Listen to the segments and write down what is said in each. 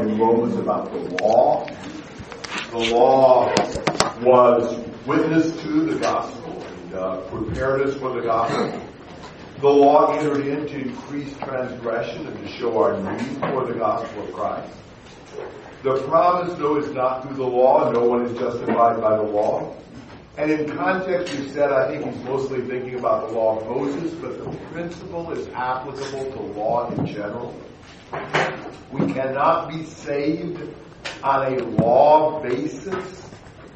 in Romans about the law. The law was witness to the gospel and uh, prepared us for the gospel. The law entered in to increase transgression and to show our need for the gospel of Christ. The promise, though, is not through the law. No one is justified by the law. And in context, we said, I think he's mostly thinking about the law of Moses, but the principle is applicable to law in general. We cannot be saved on a law basis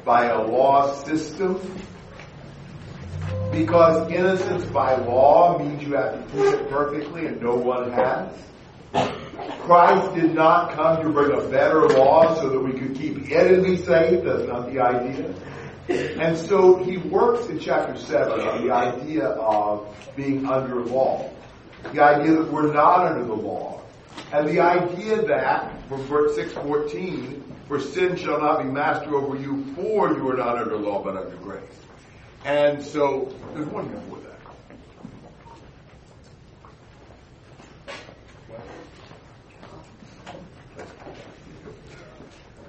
by a law system because innocence by law means you have to keep it perfectly and no one has. Christ did not come to bring a better law so that we could keep enemy safe. That's not the idea. And so he works in chapter 7 on the idea of being under law. The idea that we're not under the law. And the idea that, from verse 614, for sin shall not be master over you, for you are not under law, but under grace. And so, there's one before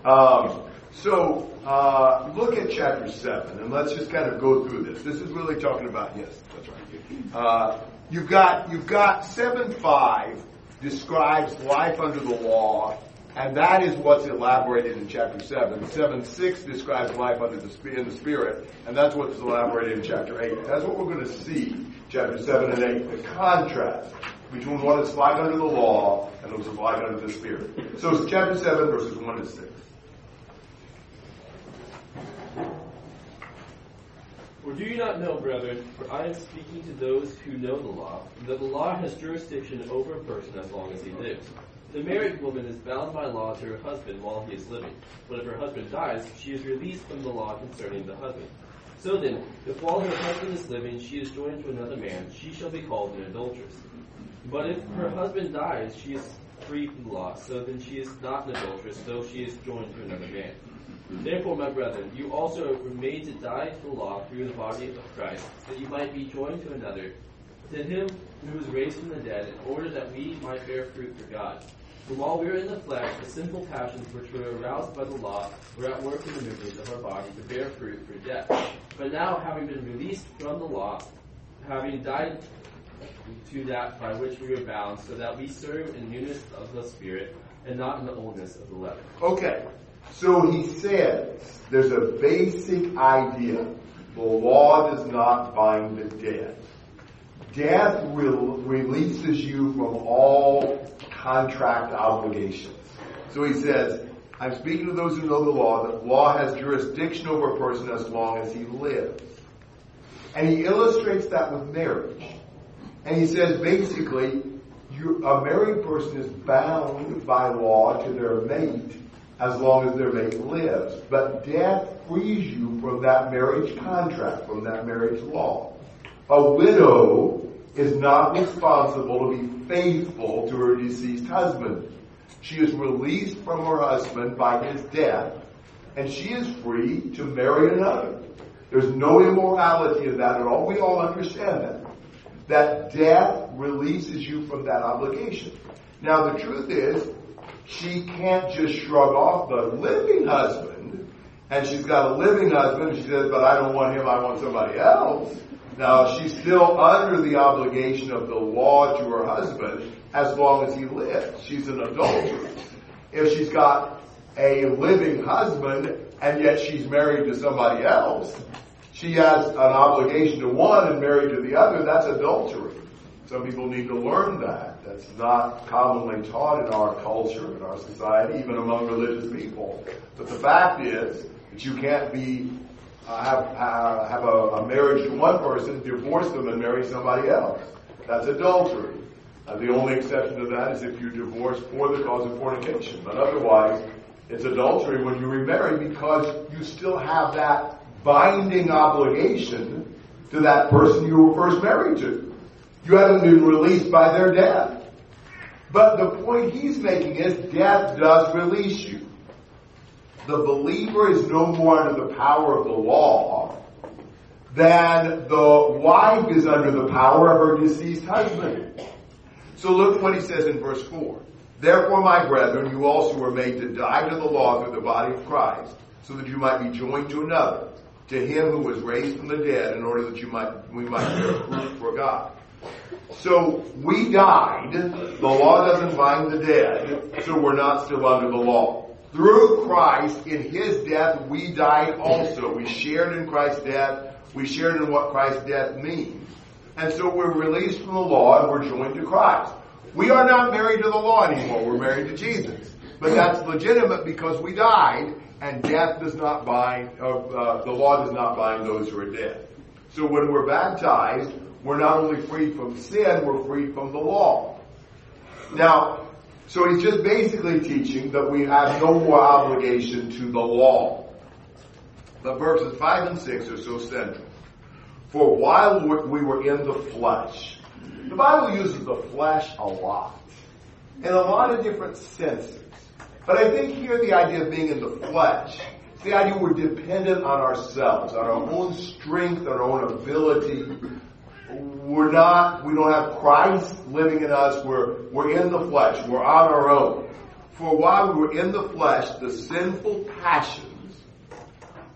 that. Um, so, uh, look at chapter 7, and let's just kind of go through this. This is really talking about, yes, that's right. Uh, you've got, you've got 7.5 describes life under the law, and that is what's elaborated in chapter 7. 7 6 describes life under the, in the Spirit, and that's what's elaborated in chapter 8. That's what we're going to see, chapter 7 and 8, the contrast between what is life under the law and what is life under the Spirit. So it's chapter 7, verses 1 to 6. Or do you not know, brethren, for I am speaking to those who know the law, that the law has jurisdiction over a person as long as he lives. The married woman is bound by law to her husband while he is living, but if her husband dies, she is released from the law concerning the husband. So then, if while her husband is living she is joined to another man, she shall be called an adulteress. But if her husband dies, she is free from the law, so then she is not an adulteress, though she is joined to another man. Therefore, my brethren, you also were made to die to the law through the body of Christ, that you might be joined to another, to him who was raised from the dead, in order that we might bear fruit for God. For while we were in the flesh, the sinful passions which were aroused by the law were at work in the movements of our body to bear fruit for death. But now, having been released from the law, having died to that by which we were bound, so that we serve in newness of the Spirit, and not in the oldness of the letter. Okay, so he says there's a basic idea. The law does not bind the dead. Death will, releases you from all contract obligations. So he says, I'm speaking to those who know the law, that law has jurisdiction over a person as long as he lives. And he illustrates that with marriage. And he says basically, you, a married person is bound by law to their mate as long as their mate lives. But death frees you from that marriage contract, from that marriage law. A widow is not responsible to be faithful to her deceased husband. She is released from her husband by his death, and she is free to marry another. There's no immorality in that at all. We all understand that. That death releases you from that obligation. Now the truth is, she can't just shrug off the living husband, and she's got a living husband, and she says, but I don't want him, I want somebody else. Now, she's still under the obligation of the law to her husband as long as he lives. She's an adulteress. If she's got a living husband and yet she's married to somebody else, she has an obligation to one and married to the other, that's adultery. Some people need to learn that. That's not commonly taught in our culture, in our society, even among religious people. But the fact is that you can't be uh, have uh, have a, a, marriage to one person, divorce them, and marry somebody else. That's adultery. Uh, the only exception to that is if you divorce for the cause of fornication. But otherwise, it's adultery when you remarry because you still have that binding obligation to that person you were first married to. You haven't been released by their death. But the point he's making is death does release you. The believer is no more under the power of the law than the wife is under the power of her deceased husband. So look what he says in verse 4. Therefore, my brethren, you also were made to die to the law through the body of Christ, so that you might be joined to another, to him who was raised from the dead, in order that you might we might bear fruit for God. So we died. The law doesn't bind the dead, so we're not still under the law. Through Christ, in his death, we died also. We shared in Christ's death. We shared in what Christ's death means. And so we're released from the law and we're joined to Christ. We are not married to the law anymore. We're married to Jesus. But that's legitimate because we died and death does not bind, uh, uh, the law does not bind those who are dead. So when we're baptized, we're not only freed from sin, we're freed from the law. Now, so he's just basically teaching that we have no more obligation to the law. But verses 5 and 6 are so central. For while we were in the flesh, the Bible uses the flesh a lot, in a lot of different senses. But I think here the idea of being in the flesh, the idea we're dependent on ourselves, on our own strength, our own ability. We're not, we don't have Christ living in us. We're, we're in the flesh. We're on our own. For while we were in the flesh, the sinful passions,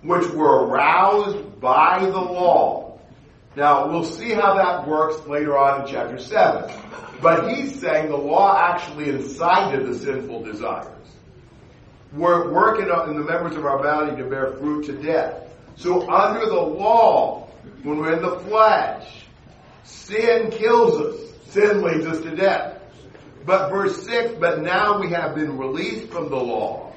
which were aroused by the law. Now, we'll see how that works later on in chapter 7. But he's saying the law actually incited the sinful desires. We're working in the members of our body to bear fruit to death. So under the law, when we're in the flesh, sin kills us. Sin leads us to death. But verse 6, but now we have been released from the law,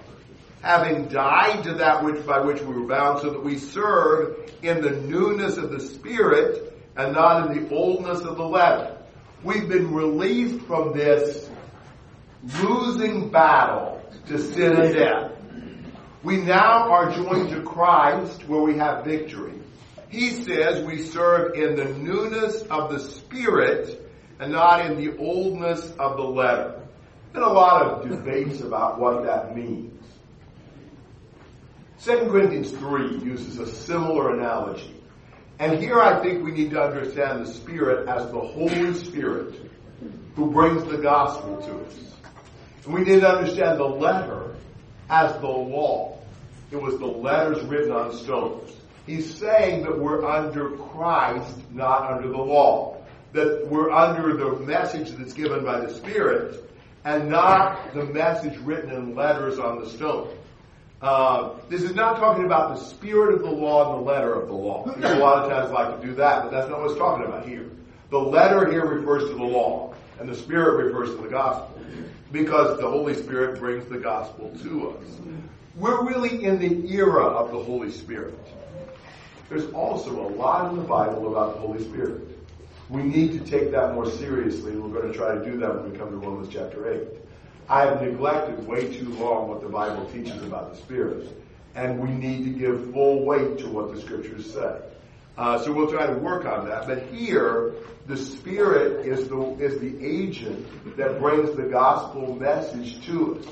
having died to that which by which we were bound, so that we serve in the newness of the Spirit and not in the oldness of the letter. We've been released from this losing battle to sin and death. We now are joined to Christ where we have victory. He says we serve in the newness of the Spirit and not in the oldness of the letter. Been a lot of debates about what that means. 2 Corinthians 3 uses a similar analogy. And here I think we need to understand the Spirit as the Holy Spirit who brings the gospel to us. And we need to understand the letter as the law. It was the letters written on stones. He's saying that we're under Christ, not under the law. That we're under the message that's given by the Spirit and not the message written in letters on the stone. Uh, this is not talking about the spirit of the law and the letter of the law. People a lot of times like to do that, but that's not what it's talking about here. The letter here refers to the law, and the spirit refers to the gospel, because the Holy Spirit brings the gospel to us. We're really in the era of the Holy Spirit. There's also a lot in the Bible about the Holy Spirit. We need to take that more seriously, we're going to try to do that when we come to Romans chapter 8. I have neglected way too long what the Bible teaches about the Spirit, and we need to give full weight to what the Scriptures say. Uh, so we'll try to work on that. But here, the Spirit is the is the agent that brings the gospel message to us.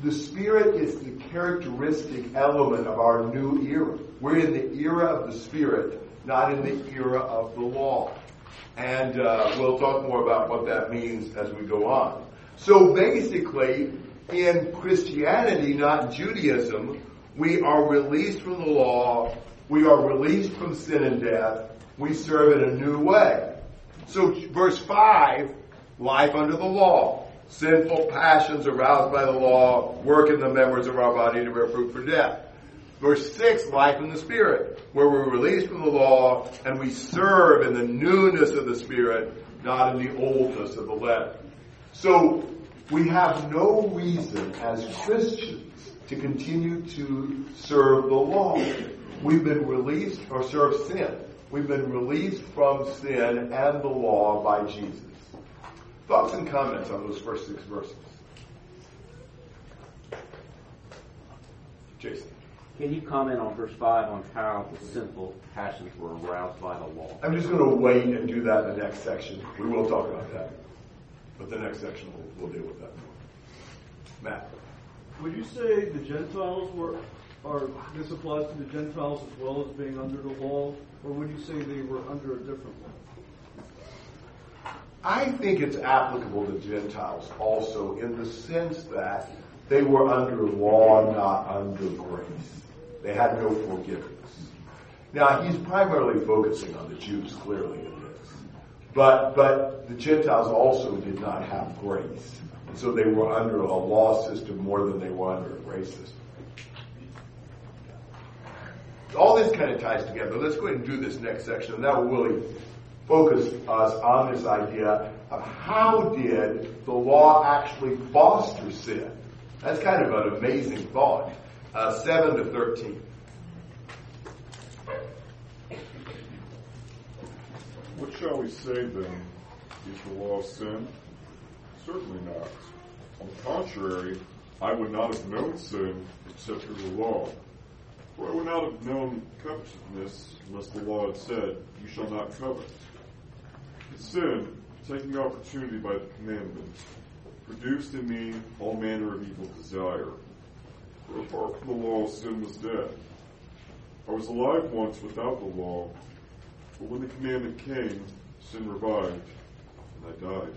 The Spirit is the characteristic element of our new era. We're in the era of the Spirit, not in the era of the law. And uh, we'll talk more about what that means as we go on. So basically, in Christianity, not Judaism, we are released from the law, we are released from sin and death, we serve in a new way. So verse 5, life under the law. Sinful passions aroused by the law work in the members of our body to bear fruit for death. Verse 6, life in the Spirit, where we're released from the law and we serve in the newness of the Spirit, not in the oldness of the letter. So we have no reason as Christians to continue to serve the law. We've been released or serve sin. We've been released from sin and the law by Jesus. Thoughts and comments on those first six verses? Jason. Can you comment on verse 5 on how the sinful passions were aroused by the law? I'm just going to wait and do that in the next section. We will talk about that. But the next section will we'll deal with that. Matt. Would you say the Gentiles were, are, this applies to the Gentiles as well as being under the law, or would you say they were under a different law? I think it's applicable to Gentiles also in the sense that they were under law, not under grace. They had no forgiveness. Now, he's primarily focusing on the Jews, clearly, in this. But, but the Gentiles also did not have grace. So they were under a law system more than they were under a grace system. All this kind of ties together. Let's go ahead and do this next section, and that will really focus us on this idea of how did the law actually foster sin? That's kind of an amazing thought. Uh, 7 to 13. What shall we say then? Is the law sin? Certainly not. On the contrary, I would not have known sin except through the law. For I would not have known covetousness unless the law had said, You shall not covet. Sin, taking opportunity by the commandment, produced in me all manner of evil desire. For apart from the law, sin was dead. I was alive once without the law, but when the commandment came, sin revived, and I died.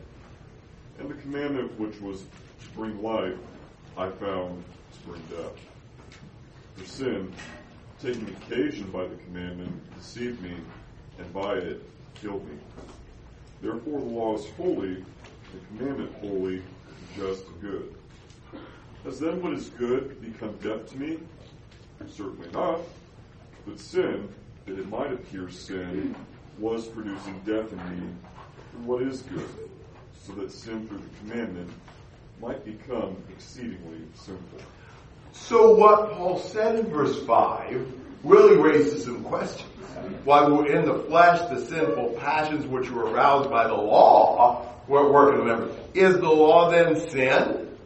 And the commandment which was to bring life, I found to bring death. For sin, taking occasion by the commandment, deceived me, and by it killed me. Therefore the law is holy, the commandment holy, just good. Has then what is good become death to me? Certainly not. But sin, that it might appear sin, was producing death in me what is good, so that sin through the commandment might become exceedingly sinful. So what Paul said in verse 5 really raises some questions. While we're in the flesh, the sinful passions which were aroused by the law were at work in. Is the law then sin?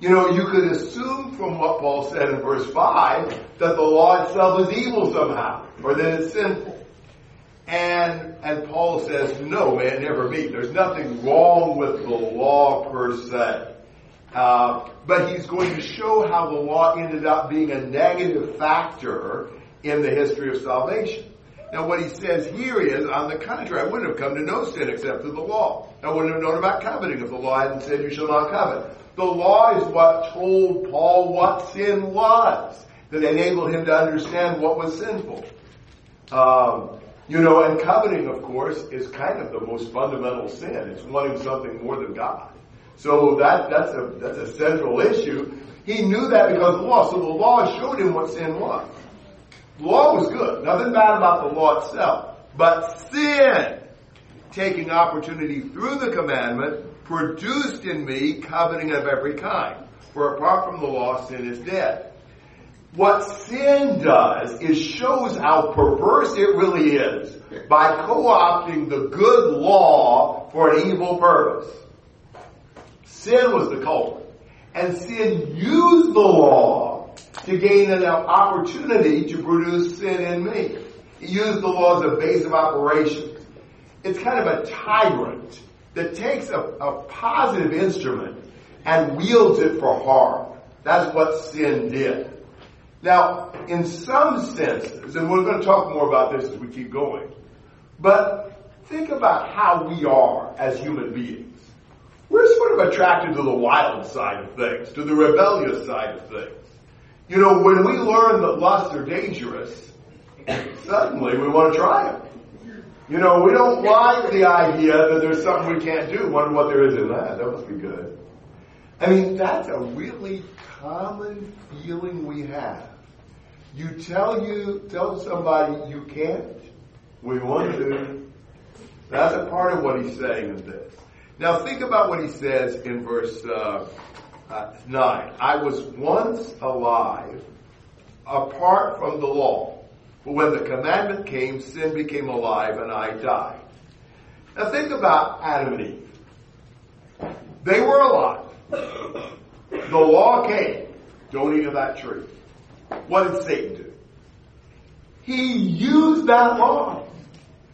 You know, you could assume from what Paul said in verse 5 that the law itself is evil somehow, or that it's sinful. And, and Paul says, no, man, never me. There's nothing wrong with the law per se. Uh, but he's going to show how the law ended up being a negative factor in the history of salvation. Now what he says here is, on the contrary, I wouldn't have come to know sin except through the law. I wouldn't have known about coveting if the law hadn't said you shall not covet. The law is what told Paul what sin was, that enabled him to understand what was sinful. Um, you know, and coveting, of course, is kind of the most fundamental sin. It's wanting something more than God. So that, that's a, that's a central issue. He knew that because law. So the law showed him what sin was. The law was good. Nothing bad about the law itself. But sin, taking opportunity through the commandment, produced in me coveting of every kind. For apart from the law, sin is dead. What sin does is shows how perverse it really is by co-opting the good law for an evil purpose. Sin was the culprit. And sin used the law to gain an opportunity to produce sin in me. It used the law as a base of operations. It's kind of a tyrant that takes a, a positive instrument and wields it for harm. That's what sin did. Now, in some senses, and we're going to talk more about this as we keep going, but think about how we are as human beings. We're sort of attracted to the wild side of things, to the rebellious side of things. You know, when we learn that lusts are dangerous, suddenly we want to try them. You know, we don't like the idea that there's something we can't do. Wonder what there is in that. That must be good. I mean, that's a really common feeling we have. You tell you tell somebody you can't. We want to. That's a part of what he's saying in this. Now think about what he says in verse uh, uh, nine. I was once alive apart from the law, but when the commandment came, sin became alive, and I died. Now think about Adam and Eve. They were alive. The law came. Don't eat of that tree. What did Satan do? He used that law.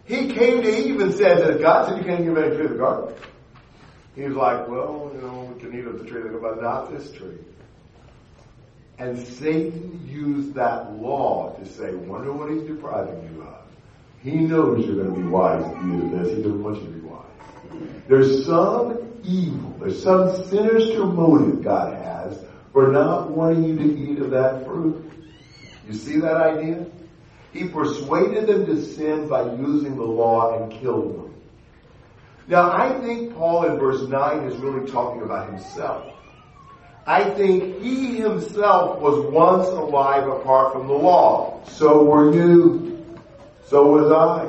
He came to Eve and said God said you can't give any tree of the garden. He was like, well, you know, we can eat of the tree, but not this tree. And Satan used that law to say, wonder what he's depriving you of. He knows you're going to be wise the end of this. He doesn't want you to be wise. There's some evil, there's some sinister motive God has for not wanting you to eat of that fruit. You see that idea? He persuaded them to sin by using the law and killed them. Now, I think Paul in verse 9 is really talking about himself. I think he himself was once alive apart from the law. So were you. So was I.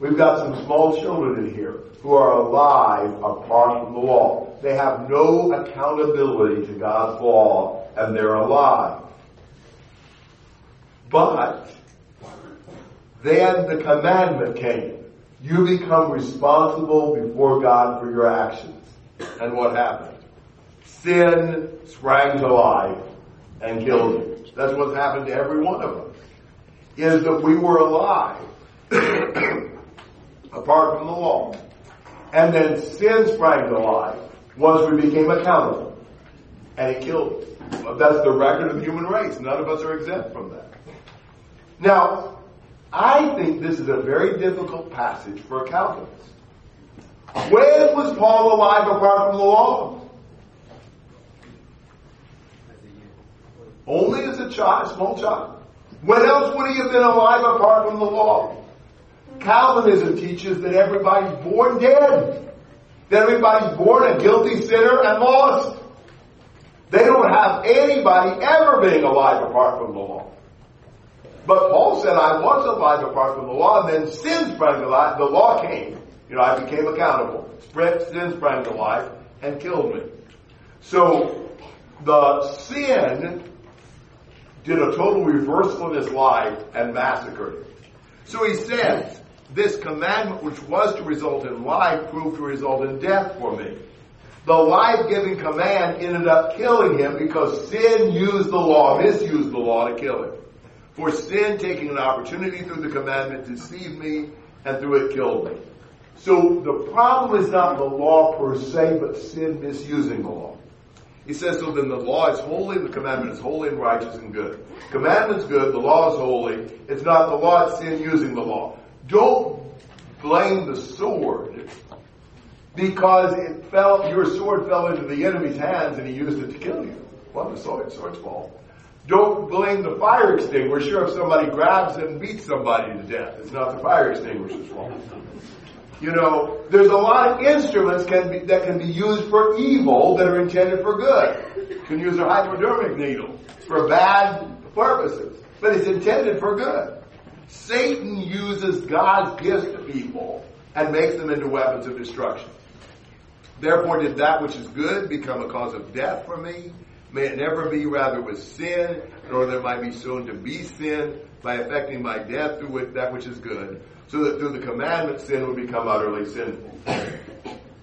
We've got some small children in here who are alive apart from the law. They have no accountability to God's law and they're alive. But then the commandment came. You become responsible before God for your actions. And what happened? Sin sprang to life and killed you. That's what's happened to every one of us. Is that we were alive apart from the law. And then sin sprang to life once we became accountable. And it killed us. That's the record of the human race. None of us are exempt from that. Now, I think this is a very difficult passage for a Calvinist. When was Paul alive apart from the law? Only as a child, small child. When else would he have been alive apart from the law? Calvinism teaches that everybody's born dead. That everybody's born a guilty sinner and lost. They don't have anybody ever being alive apart from the law. But Paul said, I was alive apart from the law, and then sin sprang to life. The law came. You know, I became accountable. Sin sprang to life and killed me. So, the sin did a total reversal in his life and massacred him. So he says, this commandment which was to result in life proved to result in death for me. The life-giving command ended up killing him because sin used the law, misused the law to kill him. For sin, taking an opportunity through the commandment, deceived me, and through it killed me. So the problem is not the law per se, but sin misusing the law. He says, so then the law is holy, the commandment is holy and righteous and good. Commandment's good, the law is holy. It's not the law, it's sin using the law. Don't blame the sword because it fell, your sword fell into the enemy's hands and he used it to kill you. Well, the sword, sword's fault. Don't blame the fire extinguisher if somebody grabs and beats somebody to death. It's not the fire extinguisher's fault. You know, there's a lot of instruments can be, that can be used for evil that are intended for good. You can use a hypodermic needle for bad purposes, but it's intended for good. Satan uses God's gifts to people and makes them into weapons of destruction. Therefore did that which is good become a cause of death for me. May it never be rather with sin, nor that might be soon to be sin by affecting my death through that which is good, so that through the commandment sin would become utterly sinful.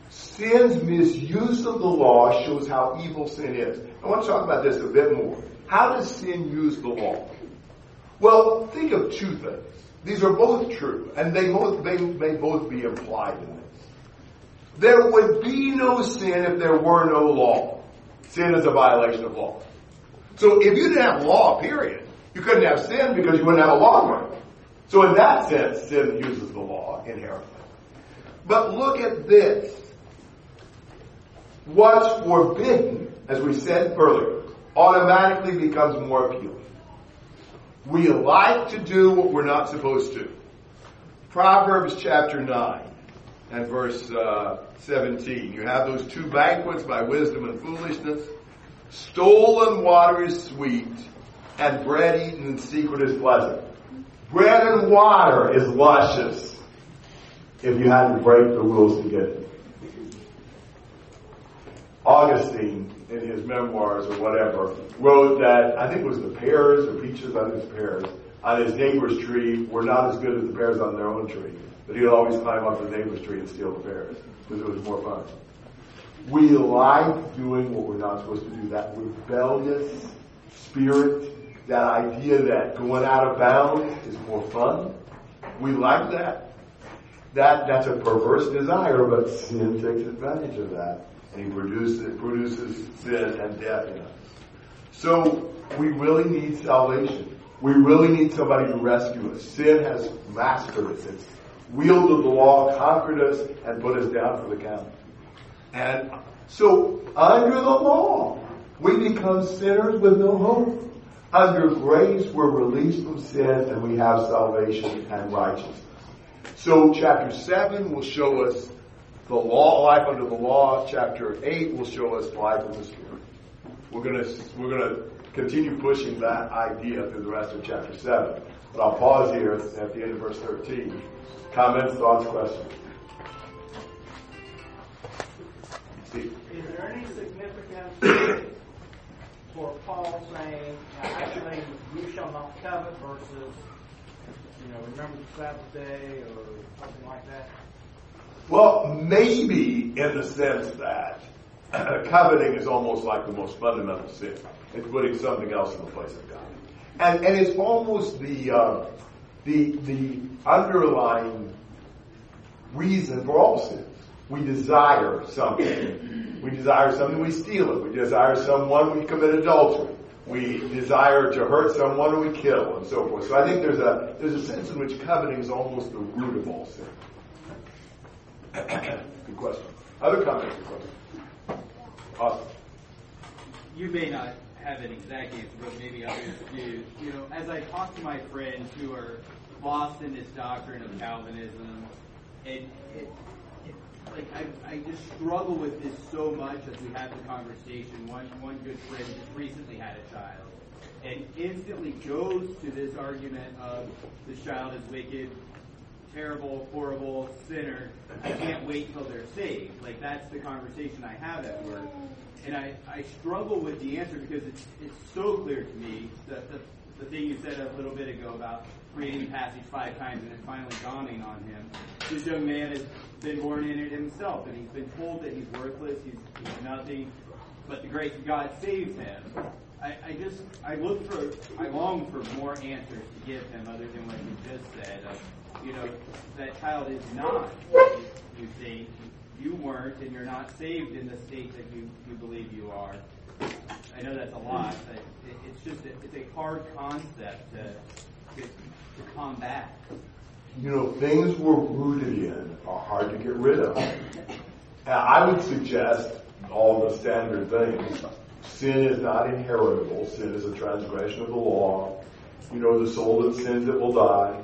Sin's misuse of the law shows how evil sin is. I want to talk about this a bit more. How does sin use the law? Well, think of two things. These are both true, and they both may, may both be implied in this. There would be no sin if there were no law. Sin is a violation of law. So if you didn't have law, period, you couldn't have sin because you wouldn't have a law. So in that sense, sin uses the law inherently. But look at this. What's forbidden, as we said earlier, automatically becomes more appealing. We like to do what we're not supposed to. Proverbs chapter 9 and verse uh, 17. You have those two banquets by wisdom and foolishness. Stolen water is sweet, and bread eaten in secret is pleasant. Bread and water is luscious if you had to break the rules to get it. Augustine, in his memoirs or whatever, wrote that, I think it was the pears or peaches on his pears, on his neighbor's tree were not as good as the pears on their own tree. But he'd always climb up the neighbor's tree and steal the pears because it was more fun. We like doing what we're not supposed to do. That rebellious spirit, that idea that going out of bounds is more fun. We like that. That that's a perverse desire, but sin takes advantage of that, and he produces produces sin and death in us. So we really need salvation. We really need somebody to rescue us. Sin has mastered us. It's wielded the law, conquered us, and put us down for the count. And so, under the law, we become sinners with no hope. Under grace, we're released from sin and we have salvation and righteousness. So, chapter 7 will show us the law, life under the law. Chapter 8 will show us life in the Spirit. We're gonna, we're gonna continue pushing that idea through the rest of chapter 7. But I'll pause here at the end of verse 13. Comments, thoughts, questions? Is there any significance for Paul saying, actually, you shall not covet versus, you know, remember the Sabbath day or something like that? Well, maybe in the sense that coveting is almost like the most fundamental sin. It's putting something else in the place of God. And, and it's almost the, uh, the, the underlying reason for all sins. We desire something. We desire something, we steal it. We desire someone, we commit adultery. We desire to hurt someone, we kill, and so forth. So I think there's a, there's a sense in which coveting is almost the root of all sin. Good question. Other comments or questions? Awesome. You may not have an exact answer, but maybe others do. You know, as I talk to my friends who are lost in this doctrine of Calvinism, and it, it, like I, I just struggle with this so much as we have the conversation. One one good friend just recently had a child, and instantly goes to this argument of this child is wicked, terrible, horrible sinner. I can't wait till they're saved. Like that's the conversation I have at work. And I, I struggle with the answer because it's it's so clear to me that the, the thing you said a little bit ago about reading the passage five times and it finally dawning on him. This young man has been born in it himself and he's been told that he's worthless, he's, he's nothing, but the grace of God saves him. I, I just I look for I long for more answers to give him other than what you just said. Of, you know, that child is not you think you weren't, and you're not saved in the state that you, you believe you are. I know that's a lot, but it, it's just a, it's a hard concept to, to, to combat. You know, things we're rooted in are hard to get rid of. And I would suggest all the standard things. Sin is not inheritable. Sin is a transgression of the law. You know, the soul that sins, it will die.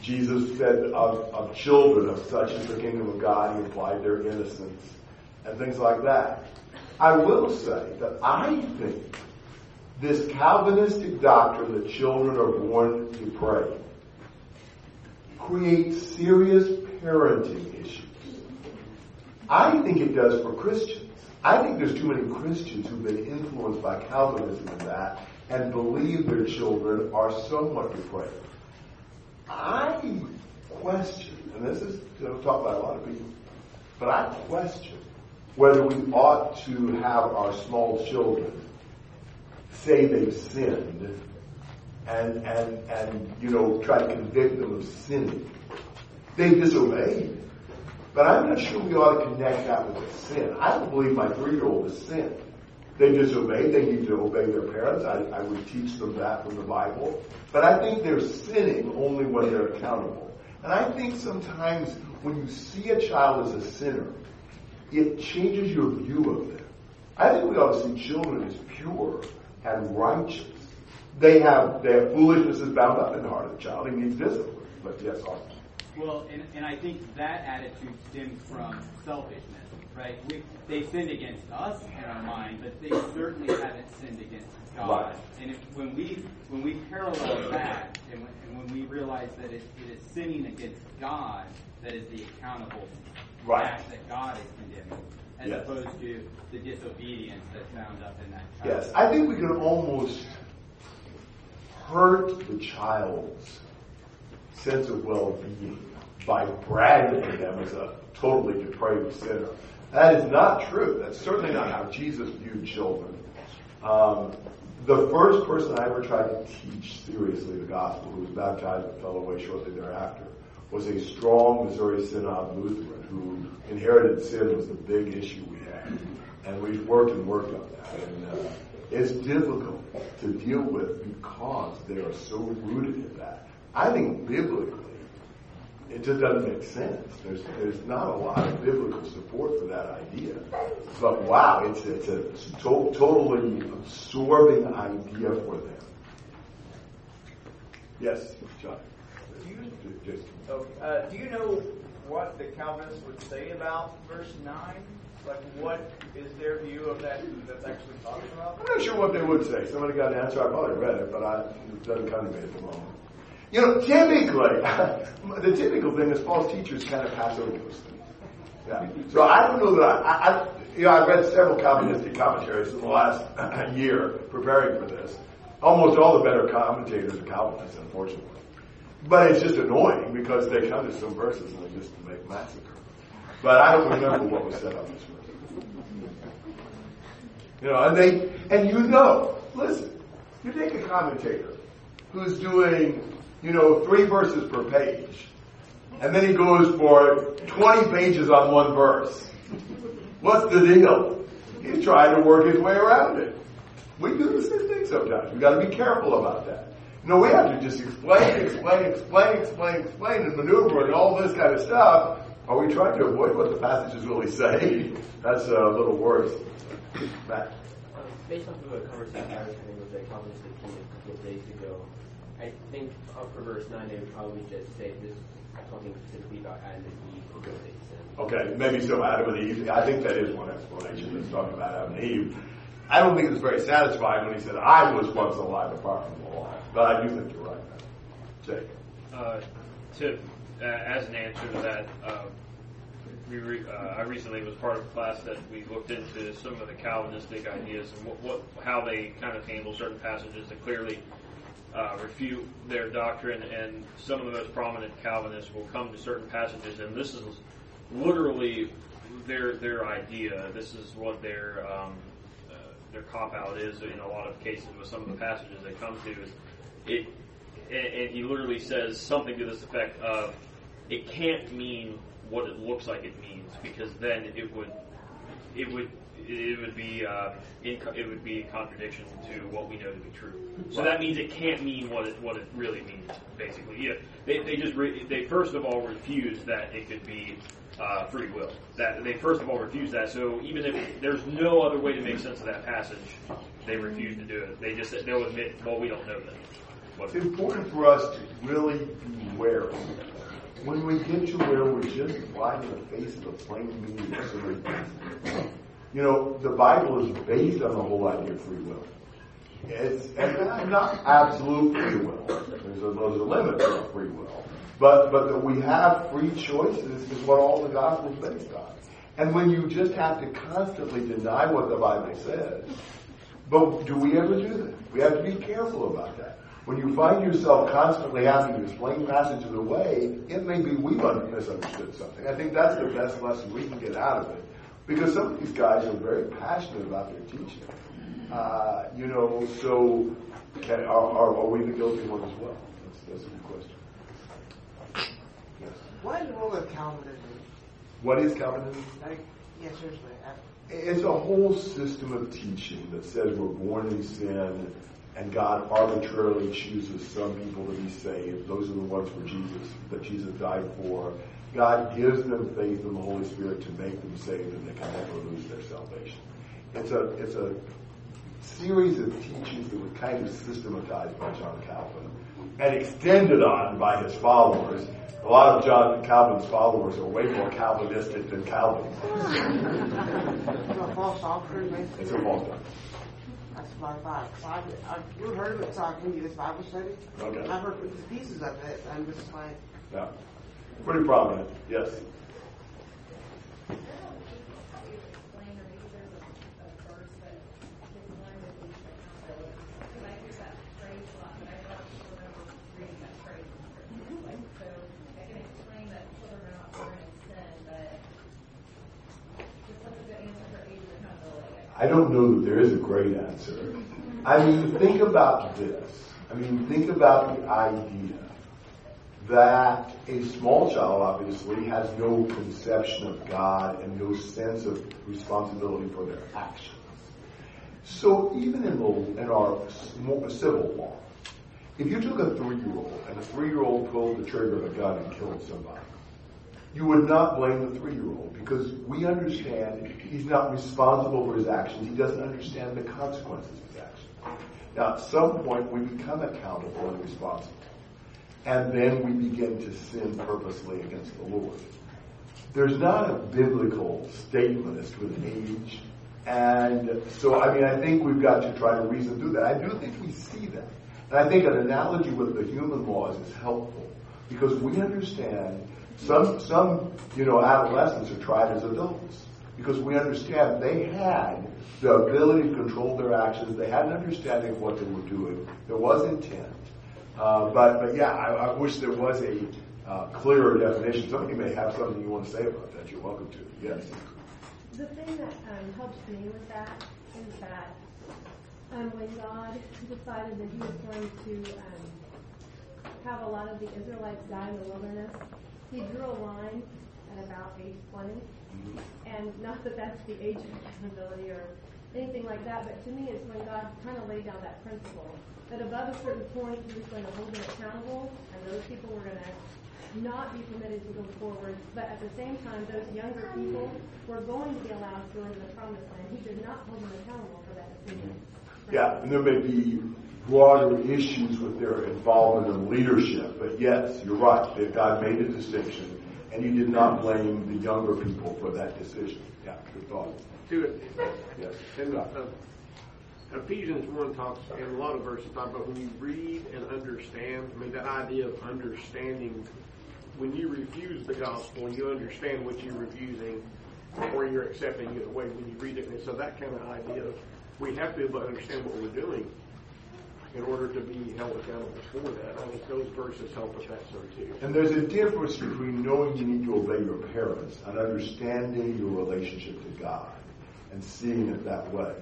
Jesus said of, of children, of such is the kingdom of God, he implied their innocence and things like that. I will say that I think this Calvinistic doctrine that children are born depraved creates serious parenting issues. I think it does for Christians. I think there's too many Christians who've been influenced by Calvinism and that and believe their children are somewhat depraved. I question, and this is you know, talked by a lot of people, but I question whether we ought to have our small children say they've sinned and, and, and, you know, try to convict them of sinning. They've disobeyed. But I'm not sure we ought to connect that with sin. I don't believe my three-year-old has sinned. They disobeyed. They need to obey their parents. I, I would teach them that from the Bible. But I think they're sinning only when they're accountable. And I think sometimes when you see a child as a sinner, it changes your view of them. I think we ought to see children as pure and righteous. They have their foolishness is bound up in the heart of the child. He needs discipline. But yes, Arthur. Well, and, and I think that attitude stems from selfishness, right? We, they sinned against us in our mind, but they certainly haven't sinned against God. Right. And if, when we when we parallel that, and when, and when we realize that it, it is sinning against God that is the accountable Right. act that God is condemning, as Yes. opposed to the disobedience that's bound up in that child. Yes, I think we can almost hurt the child's sense of well-being by branding them as a totally depraved sinner. That is not true. That's certainly not how Jesus viewed children. Um, the first person I ever tried to teach seriously the gospel, who was baptized and fell away shortly thereafter, was a strong Missouri Synod Lutheran who inherited sin was the big issue we had. And we've worked and worked on that. And uh, It's difficult to deal with because they are so rooted in that. I think biblically, it just doesn't make sense. There's there's not a lot of biblical support for that idea. But wow, it's it's a to- totally absorbing idea for them. Yes, John. Jason. Okay. Uh, do you know what the Calvinists would say about verse 9? Like, what is their view of that that's actually talking about? I'm not sure what they would say. Somebody got an answer. I probably read it, but I, it doesn't come to me at the moment. You know, typically, the typical thing is false teachers kind of pass over those things. Yeah. So I don't know that I, I, you know, I've read several Calvinistic commentaries in the last year preparing for this. Almost all the better commentators are Calvinists, unfortunately. But it's just annoying because they come to some verses and they just make massacre. But I don't remember what was said on this verse. You know, and they, and you know, listen, you take a commentator who's doing, you know, three verses per page, and then he goes for 20 pages on one verse. What's the deal? He's trying to work his way around it. We do the same thing sometimes. We've got to be careful about that. No, we have to just explain, explain, explain, explain, explain, and maneuver and all this kind of stuff. Are we trying to avoid what the passages really say? That's a little worse. Matt. Um, based off of a conversation I was having with a Calvinistic a couple of days ago, I think uh, for verse 9 they would probably just say this is talking specifically about Adam and Eve because they sinned. Okay, maybe so Adam and Eve. I think that is one explanation that's talking about Adam and Eve. I don't think it was very satisfying when he said, I was once alive apart from the law. But I do think you're right. Jake. Uh, to, uh, as an answer to that, uh, we re, uh, I recently was part of a class that we looked into some of the Calvinistic ideas and what, what how they kind of handle certain passages that clearly uh, refute their doctrine. And some of the most prominent Calvinists will come to certain passages, and this is literally their their idea. This is what their um, their cop out is in a lot of cases with some of the passages they come to. Is it, and, he literally says something to this effect of, "It can't mean what it looks like it means, because then it would, it would." It would be uh, in, it would be in contradiction to what we know to be true. So that means it can't mean what it what it really means. Basically, yeah. They, they just re, they first of all refuse that it could be uh, free will. That they first of all refuse that. So even if there's no other way to make sense of that passage, they refuse to do it. They just they'll admit, well, we don't know that. It's important for us to really beware. When we get to where we're just flying in the face of the plain meaning of so many things. You know, the Bible is based on the whole idea of free will. It's not absolute free will. There's a, those are limits of free will. But but that we have free choices is what all the gospel is based on. And when you just have to constantly deny what the Bible says, but do we ever do that? We have to be careful about that. When you find yourself constantly having to explain passages away, it may be we've misunderstood something. I think that's the best lesson we can get out of it. Because some of these guys are very passionate about their teaching. Uh, you know, so can, are, are, are we the guilty ones as well? That's, that's a good question. Yes. What is wrong with Calvinism? What is Calvinism? Like, yeah, seriously. It's a whole system of teaching that says we're born in sin and God arbitrarily chooses some people to be saved. Those are the ones for Jesus, that Jesus died for. God gives them faith in the Holy Spirit to make them saved and they can never lose their salvation. It's a, it's a series of teachings that were kind of systematized by John Calvin and extended on by his followers. A lot of John Calvin's followers are way more Calvinistic than Calvin. it's a false doctrine, basically. It's a false doctrine. That's what I thought. I've, I've you heard of it talking to this Bible study. Okay. I've heard pieces of it. I'm just like. Yeah. Pretty prominent, yes. I don't know that there is a great answer. I mean, think about this. I mean, think about the idea that a small child obviously has no conception of God and no sense of responsibility for their actions. So even in, the, in our civil law, if you took a three-year-old and a three-year-old pulled the trigger of a gun and killed somebody, you would not blame the three-year-old because we understand he's not responsible for his actions. He doesn't understand the consequences of his actions. Now, at some point, we become accountable and responsible. And then we begin to sin purposely against the Lord. There's not a biblical statement as to an age. And so, I mean, I think we've got to try to reason through that. I do think we see that. And I think an analogy with the human laws is helpful because we understand some, some, you know, adolescents are tried as adults because we understand they had the ability to control their actions. They had an understanding of what they were doing. There was intent. Uh, but, but yeah, I, I, wish there was a uh, clearer definition. Some of you may have something you want to say about that. You're welcome to. Yes. The thing that um, helps me with that is that um, when God decided that He was going to um, have a lot of the Israelites die in the wilderness, He drew a line at about age 20. Mm-hmm. And not that that's the age of accountability or anything like that, but to me, it's when God kind of laid down that principle that above a certain point, He was going to hold them accountable, and those people were going to not be permitted to go forward. But at the same time, those younger people were going to be allowed to go into the promised land. He did not hold them accountable for that decision. Yeah, and there may be broader issues with their involvement in leadership, but yes, you're right. That God made a distinction, and He did not blame the younger people for that decision. Yeah, good thought. To it. Yes. And, uh, Ephesians 1 talks, and a lot of verses talk about when you read and understand, I mean, that idea of understanding, when you refuse the gospel, and you understand what you're refusing, or you're accepting it away when you read it. And so that kind of idea of, we have to be able to understand what we're doing in order to be held accountable for that. I think those verses help with that, so too. And there's a difference between knowing you need to obey your parents and understanding your relationship to God and seeing it that way.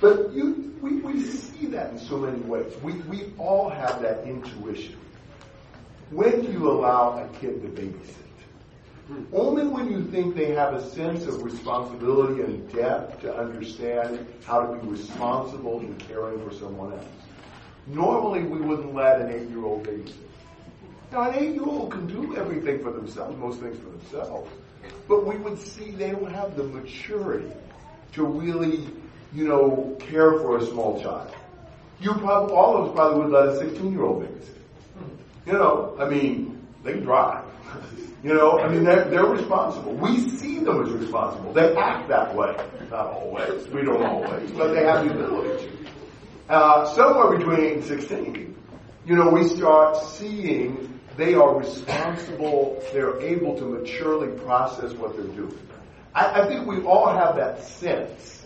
But you, we, we see that in so many ways. We, we all have that intuition. When do you allow a kid to babysit? Only when you think they have a sense of responsibility and depth to understand how to be responsible in caring for someone else. Normally, we wouldn't let an eight-year-old babysit. Now, an eight-year-old can do everything for themselves, most things for themselves, but we would see they don't have the maturity to really you know, care for a small child. You probably, all of us probably would let a 16 year old babysit. You know, I mean, they drive. you know, I mean, they're, they're responsible. We see them as responsible. They act that way. Not always. We don't always, but they have the ability to. Uh, somewhere between 8 and 16, you know, we start seeing they are responsible, they're able to maturely process what they're doing. I, I think we all have that sense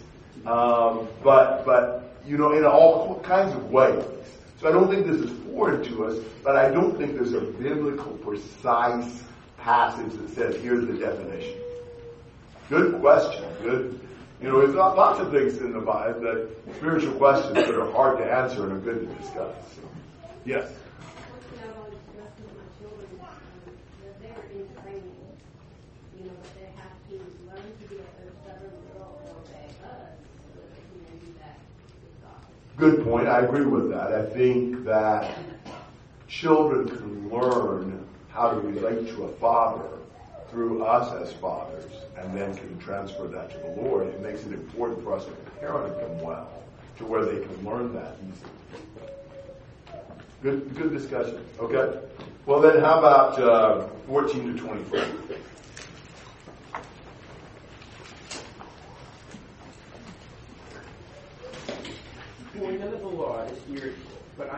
um, but, but, you know, in all kinds of ways. So I don't think this is foreign to us, but I don't think there's a biblical precise passage that says, here's the definition. Good question. Good. You know, there's lots of things in the Bible, that spiritual questions that are hard to answer and are good to discuss. Yes. Good point. I agree with that. I think that children can learn how to relate to a father through us as fathers and then can transfer that to the Lord. It makes it important for us to parent them well to where they can learn that easily. Good, good discussion. Okay. Well, then, how about uh, 14 to 24? For none of the law is spiritual, but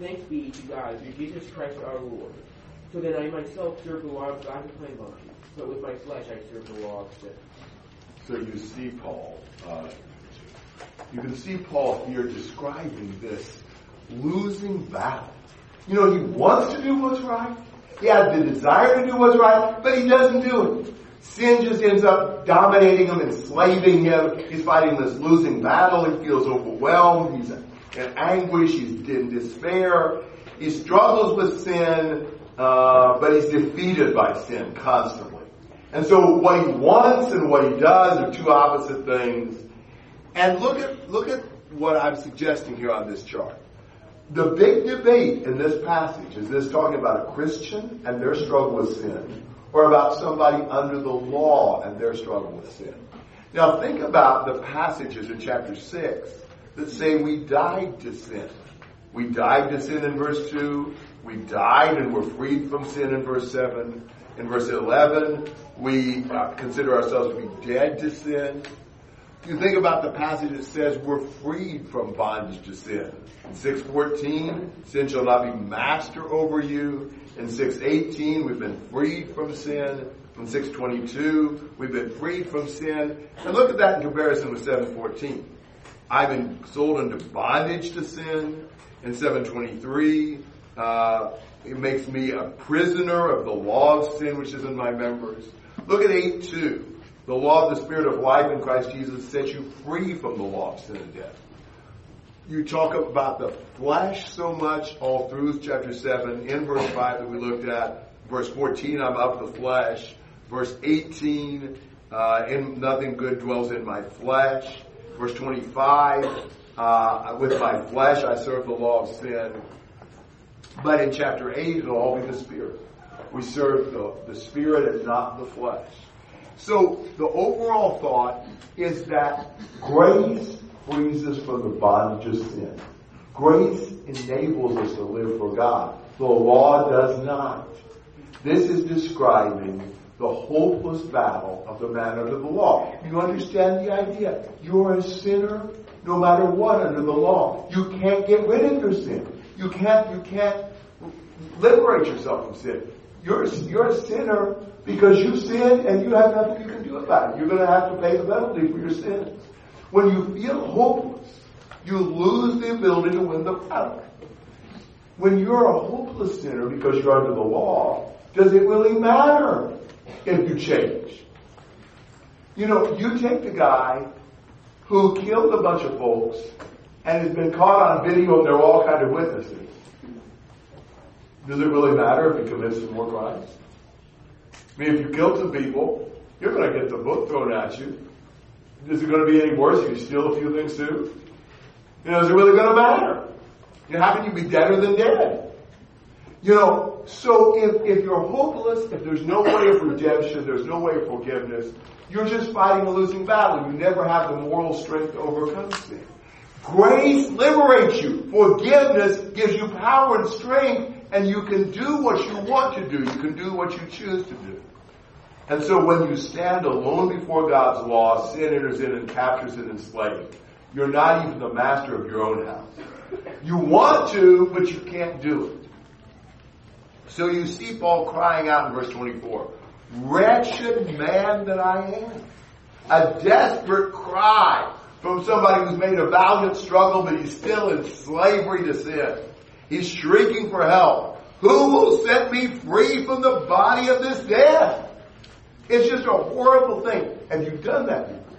Thanks be to God through Jesus Christ our Lord. So then I myself serve the law of God with my mind, but with my flesh I serve the law of sin. So you see Paul, uh, you can see Paul here describing this losing battle. You know, he wants to do what's right. He has the desire to do what's right, but he doesn't do it. Sin just ends up dominating him, enslaving him. He's fighting this losing battle. He feels overwhelmed. He's in anguish. He's in despair. He struggles with sin, uh, but he's defeated by sin constantly. And so what he wants and what he does are two opposite things. And look at, look at what I'm suggesting here on this chart. The big debate in this passage is this talking about a Christian and their struggle with sin, or about somebody under the law and their struggle with sin. Now think about the passages in chapter 6 that say we died to sin. We died to sin in verse 2. We died and were freed from sin in verse 7. In verse 11, we uh, consider ourselves to be dead to sin. If You think about the passage that says we're freed from bondage to sin. In 614, sin shall not be master over you. In 618, we've been freed from sin. In 622, we've been freed from sin. And look at that in comparison with 714. I've been sold into bondage to sin. In 723, uh, it makes me a prisoner of the law of sin which is in my members. Look at 8.2. The law of the Spirit of life in Christ Jesus sets you free from the law of sin and death. You talk about the flesh so much all through chapter 7. In verse 5 that we looked at, verse 14, I'm of the flesh. Verse 18, uh, in nothing good dwells in my flesh. Verse 25, uh, with my flesh I serve the law of sin. But in chapter 8, it'll all be the Spirit. We serve the, the Spirit and not the flesh. So the overall thought is that grace frees us from the bondage of sin. Grace enables us to live for God. The law does not. This is describing the hopeless battle of the man under the law. You understand the idea? You're a sinner no matter what under the law. You can't get rid of your sin. You can't, you can't liberate yourself from sin. You're, you're a sinner because you sinned and you have nothing you can do about it. You're going to have to pay the penalty for your sins. When you feel hopeless, you lose the ability to win the battle. When you're a hopeless sinner because you're under the law, does it really matter if you change? You know, you take the guy who killed a bunch of folks and has been caught on video and there are all kind of witnesses. Does it really matter if he commits some more crimes? I mean, if you kill some people, you're going to get the book thrown at you. Is it going to be any worse if you steal a few things too? You know, is it really going to matter? You know, how can you be deader than dead? You know, so if, if you're hopeless, if there's no way of redemption, there's no way of forgiveness, you're just fighting a losing battle. You never have the moral strength to overcome sin. Grace liberates you. Forgiveness gives you power and strength, and you can do what you want to do. You can do what you choose to do. And so when you stand alone before God's law, sin enters in and captures and enslaves. You're not even the master of your own house. You want to, but you can't do it. So you see Paul crying out in verse 24, Wretched man that I am. A desperate cry from somebody who's made a valiant struggle, but he's still in slavery to sin. He's shrieking for help. Who will set me free from the body of this death? It's just a horrible thing. Have you done that before?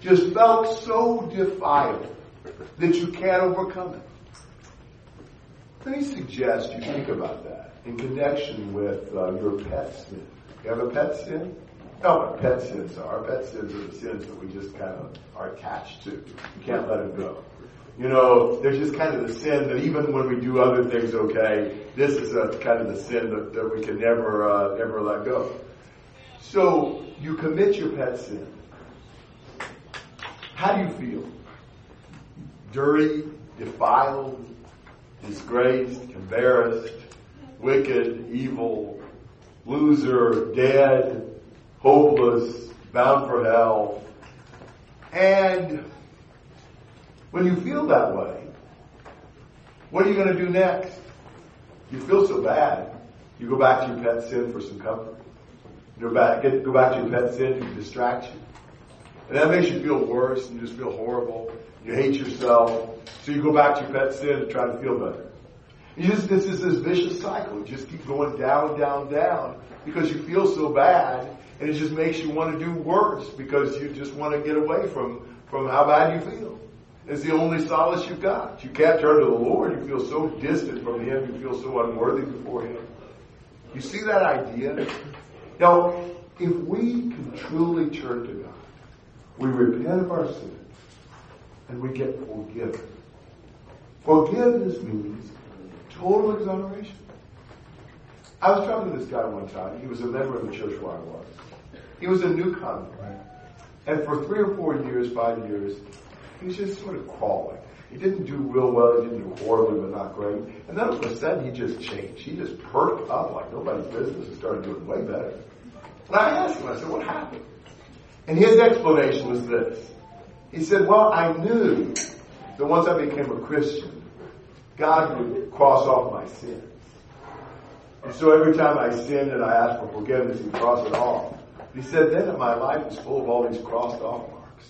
Just felt so defiled that you can't overcome it. Let me suggest you think about that in connection with uh, your pet sin. You have a pet sin? No, what pet sins are. Our pet sins are the sins that we just kind of are attached to. You can't let them go. You know, there's just kind of the sin that even when we do other things okay, this is a kind of the sin that, that we can never, uh, never let go. So, you commit your pet sin. How do you feel? Dirty, defiled, disgraced, embarrassed, wicked, evil, loser, dead, hopeless, bound for hell. And when you feel that way, what are you going to do next? You feel so bad. You go back to your pet sin for some comfort. You go back, get, go back to your pet sin to distract you. And that makes you feel worse and you just feel horrible. You hate yourself. So you go back to your pet sin to try to feel better. Just, this is this vicious cycle. You just keep going down, down, down because you feel so bad and it just makes you want to do worse because you just want to get away from, from how bad you feel. It's the only solace you've got. You can't turn to the Lord. You feel so distant from Him. You feel so unworthy before Him. You see that idea? Now, if we can truly turn to God, we repent of our sins, and we get forgiven. Forgiveness means total exoneration. I was talking to this guy one time. He was a member of the church where I was. He was a new convert. And for three or four years, five years, he was just sort of crawling. He didn't do real well. He didn't do horribly, but not great. And then all of a sudden, he just changed. He just perked up like nobody's business and started doing way better. And I asked him, I said, what happened? And his explanation was this. He said, well, I knew that once I became a Christian, God would cross off my sins. And so every time I sinned and I asked for forgiveness, he'd cross it off. He said then my life was full of all these crossed off marks.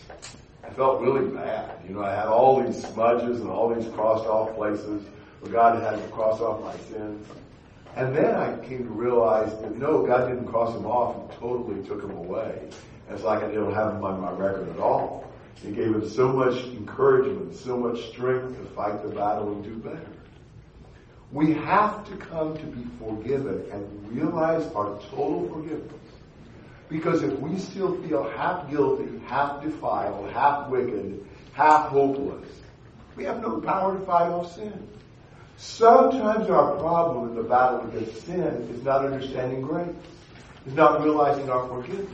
I felt really bad. You know, I had all these smudges and all these crossed off places where God had to cross off my sins. And then I came to realize that no, God didn't cross them off. He totally took them away. It's like I didn't have them on my record at all. He gave him so much encouragement, so much strength to fight the battle and do better. We have to come to be forgiven and realize our total forgiveness. Because if we still feel half guilty, half defiled, half wicked, half hopeless, we have no power to fight off sin. Sometimes our problem in the battle against sin is not understanding grace, is not realizing our forgiveness.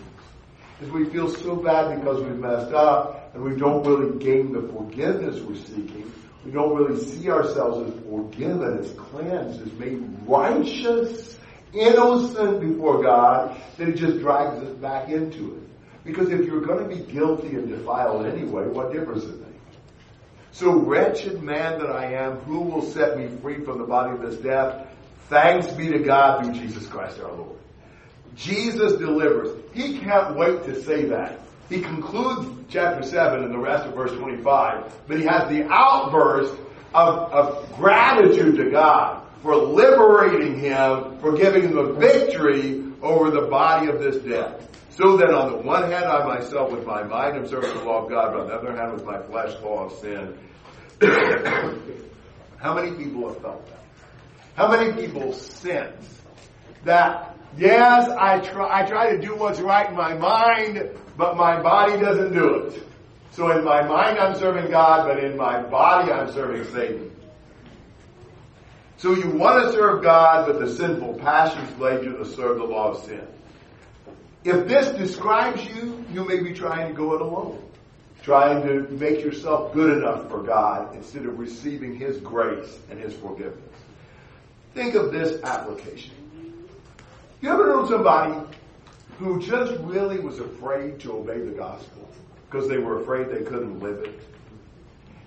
Is we feel so bad because we've messed up and we don't really gain the forgiveness we're seeking. We don't really see ourselves as forgiven, as cleansed, as made righteous, innocent before God, then it just drags us back into it. Because if you're going to be guilty and defiled anyway, what difference does it make? So wretched man that I am, who will set me free from the body of this death? Thanks be to God through Jesus Christ our Lord. Jesus delivers. He can't wait to say that. He concludes chapter 7 and the rest of verse 25, but he has the outburst of, of gratitude to God for liberating him, for giving him a victory over the body of this death. So that on the one hand, I myself with my mind am serving the law of God, but on the other hand, with my flesh, law of sin. How many people have felt that? How many people sense that, yes, I try, I try to do what's right in my mind, but my body doesn't do it. So in my mind, I'm serving God, but in my body, I'm serving Satan. So you want to serve God, but the sinful passions lead you to serve the law of sin. If this describes you, you may be trying to go it alone. Trying to make yourself good enough for God instead of receiving His grace and His forgiveness. Think of this application. You ever know somebody who just really was afraid to obey the gospel because they were afraid they couldn't live it?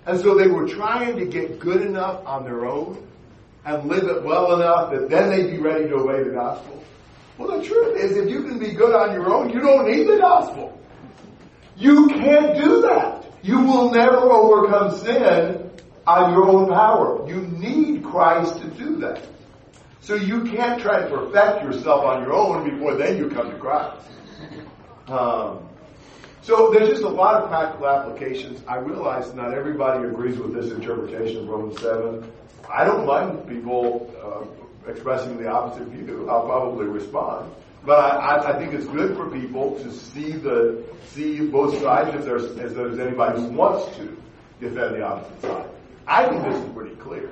And so they were trying to get good enough on their own and live it well enough that then they'd be ready to obey the gospel. Well, the truth is, if you can be good on your own, you don't need the gospel. You can't do that. You will never overcome sin on your own power. You need Christ to do that. So you can't try to perfect yourself on your own before then you come to Christ. Um, so there's just a lot of practical applications. I realize not everybody agrees with this interpretation of Romans 7. I don't mind people uh, expressing the opposite view. I'll probably respond. But I, I, think it's good for people to see the see both sides if there's if there's anybody who wants to defend the opposite side. I think this is pretty clear.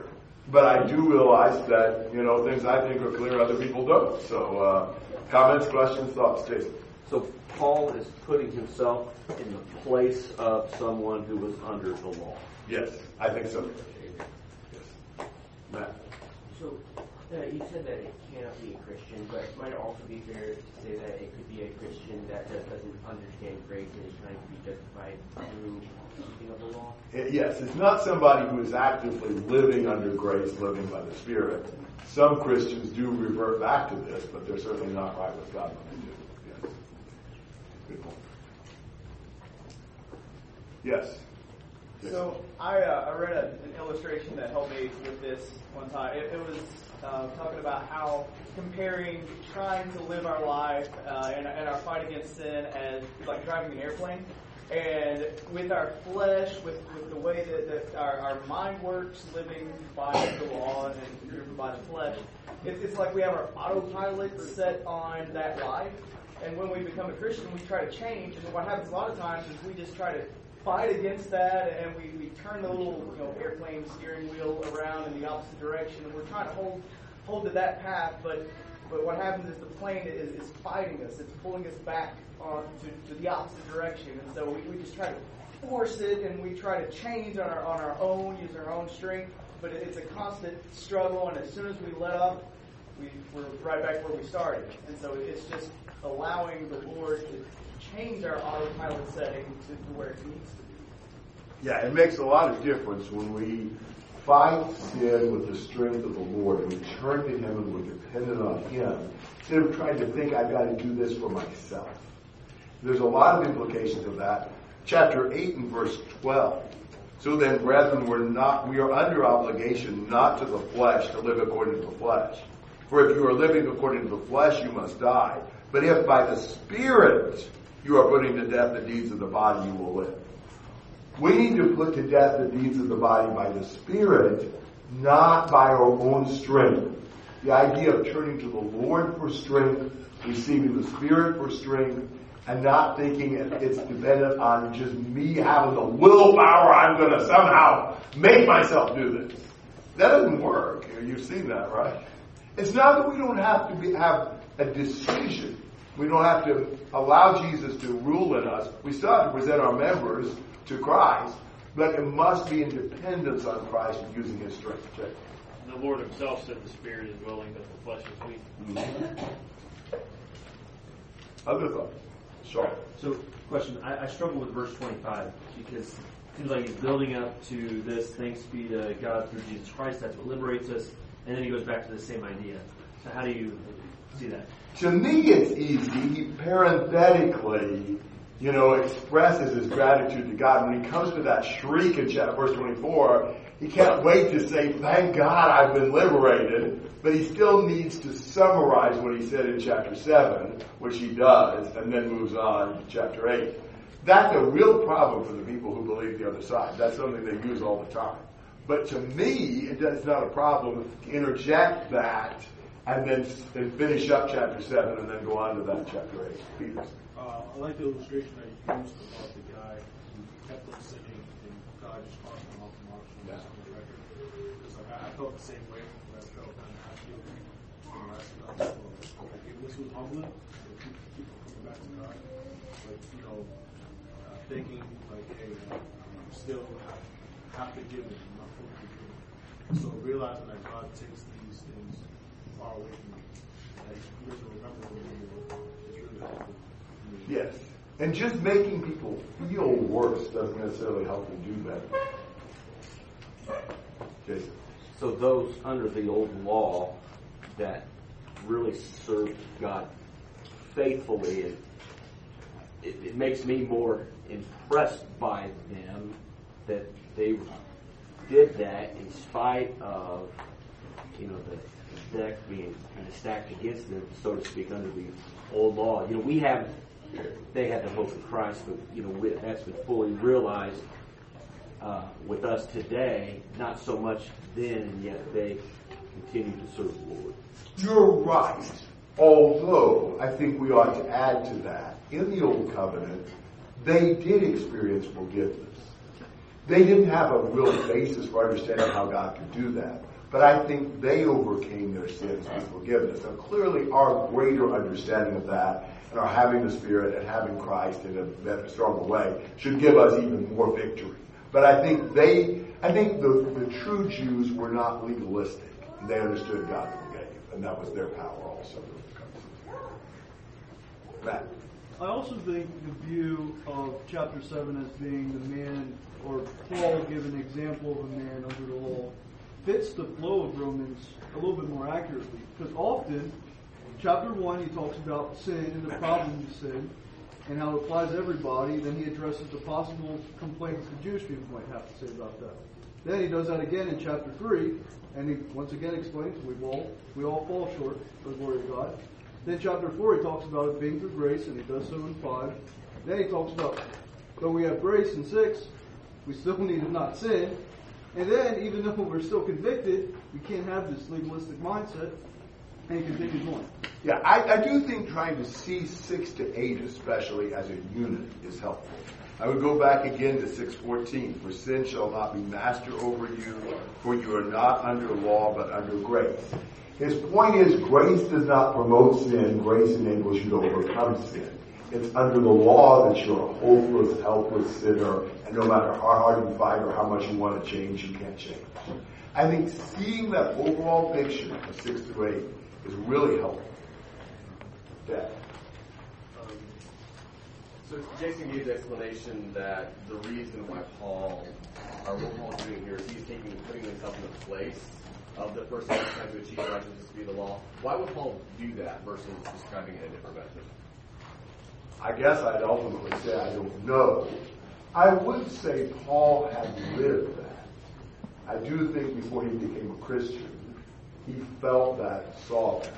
But I do realize that, you know, things I think are clear, other people don't. So, uh, comments, questions, thoughts, Jason? So Paul is putting himself in the place of someone who was under the law. Yes, I think so. Yes. Matt. So, uh, you said that it cannot be a Christian, but it might also be fair to say that it could be a Christian that just doesn't understand grace and is trying to be justified through keeping of the law? Uh, Yes, it's not somebody who is actively living under grace, living by the Spirit. Some Christians do revert back to this, but they're certainly not right with God when they do. Yes. Good point. Yes. So I, uh, I read a, an illustration that helped me with this one time. It, it was uh, talking about how comparing trying to live our life uh, and, and our fight against sin as like driving an airplane. And with our flesh, with, with the way that, that our, our mind works, living by the law and driven by the flesh, it's, it's like we have our autopilot set on that life. And when we become a Christian, we try to change. And what happens a lot of times is we just try to fight against that, and we, we turn the little you know airplane steering wheel around in the opposite direction, and we're trying to hold hold to that path. But but what happens is the plane is, is fighting us. It's pulling us back on to, to the opposite direction, and so we, we just try to force it, and we try to change on our on our own, use our own strength. But it, it's a constant struggle, and as soon as we let up, we, we're right back where we started. And so it's just allowing the Lord to change our autopilot setting to, to where it needs to be. Yeah, it makes a lot of difference when we fight sin with the strength of the Lord and we turn to Him and we're dependent on Him instead of trying to think I've got to do this for myself. There's a lot of implications of that. Chapter 8 and verse 12. So then, brethren, we're not, we are under obligation not to the flesh to live according to the flesh. For if you are living according to the flesh, you must die. But if by the Spirit you are putting to death the deeds of the body, you will live. We need to put to death the deeds of the body by the Spirit, not by our own strength. The idea of turning to the Lord for strength, receiving the Spirit for strength, and not thinking it's dependent on just me having the willpower I'm going to somehow make myself do this. That doesn't work. You've seen that, right? It's not that we don't have to be, have a decision. We don't have to allow Jesus to rule in us. We still have to present our members to Christ, but it must be in dependence on Christ and using His strength. Check. The Lord Himself said the Spirit is willing, but the flesh is weak. Mm-hmm. Other thoughts? Sure. So, question. I, I struggle with verse 25 because it seems like he's building up to this, thanks be to God through Jesus Christ. That's what liberates us. And then he goes back to the same idea. So, how do you see that? To me, it's easy. He parenthetically, you know, expresses his gratitude to God. When he comes to that shriek in chapter, verse 24, he can't wait to say, thank God I've been liberated. But he still needs to summarize what he said in chapter 7, which he does, and then moves on to chapter 8. That's a real problem for the people who believe the other side. That's something they use all the time. But to me, it's not a problem to interject that and then and finish up chapter 7 and then go on to that chapter 8. Peter. Uh, I like the illustration that you used about the guy who kept on sinning and God just crossed him off the mark yeah. on the record. Because like, I, I felt the same way when I felt kind of half guilty. You know, asking God for like, it was humbling. Like, keep, keep coming back to God. But, you know, uh, thinking, like, hey, uh, I'm still half, half forgiven. I'm not fully forgiven. So realizing that God takes these things far away from me. That He remember them anymore. It's really helpful. Yes. And just making people feel worse doesn't necessarily help them do better. Jason. So those under the old law that really served God faithfully, it, it, it makes me more impressed by them that they did that in spite of, you know, the being kind of stacked against them, so to speak, under the old law. You know, we have, they had the hope of Christ, but, you know, that's been fully realized uh, with us today, not so much then, and yet they continue to serve the Lord. You're right. Although, I think we ought to add to that, in the Old Covenant, they did experience forgiveness. They didn't have a real basis for understanding how God could do that. But I think they overcame their sins with forgiveness. Now, clearly, our greater understanding of that and our having the Spirit and having Christ in a stronger way should give us even more victory. But I think they I think the, the true Jews were not legalistic. They understood God forgave, and that was their power also. Matt. I also think the view of chapter 7 as being the man, or Paul give an example of a man under the law, fits the flow of Romans a little bit more accurately. Because often, chapter 1, he talks about sin and the problem of sin, and how it applies to everybody. Then he addresses the possible complaints the Jewish people might have to say about that. Then he does that again in chapter 3, and he once again explains we all, we all fall short of the glory of God. Then chapter 4, he talks about it being through grace, and he does so in 5. Then he talks about, though we have grace in 6, we still need to not sin. And then, even though we're still convicted, we can't have this legalistic mindset. And he continues on. Yeah, I, I do think trying to see 6 to 8, especially as a unit, is helpful. I would go back again to 614. For sin shall not be master over you, for you are not under law, but under grace. His point is grace does not promote sin, grace enables you to overcome sin. It's under the law that you're a hopeless, helpless sinner, and no matter how hard you fight or how much you want to change, you can't change. I think seeing that overall picture of 6 to 8 is really helpful. Yeah. Um, so Jason gave the explanation that the reason why Paul, or what Paul's doing here, is he's taking, putting himself in the place of the person who's trying to achieve righteousness to be the law. Why would Paul do that versus describing it in a different method? I guess I'd ultimately say I don't know. I would say Paul had lived that. I do think before he became a Christian, he felt that, saw that.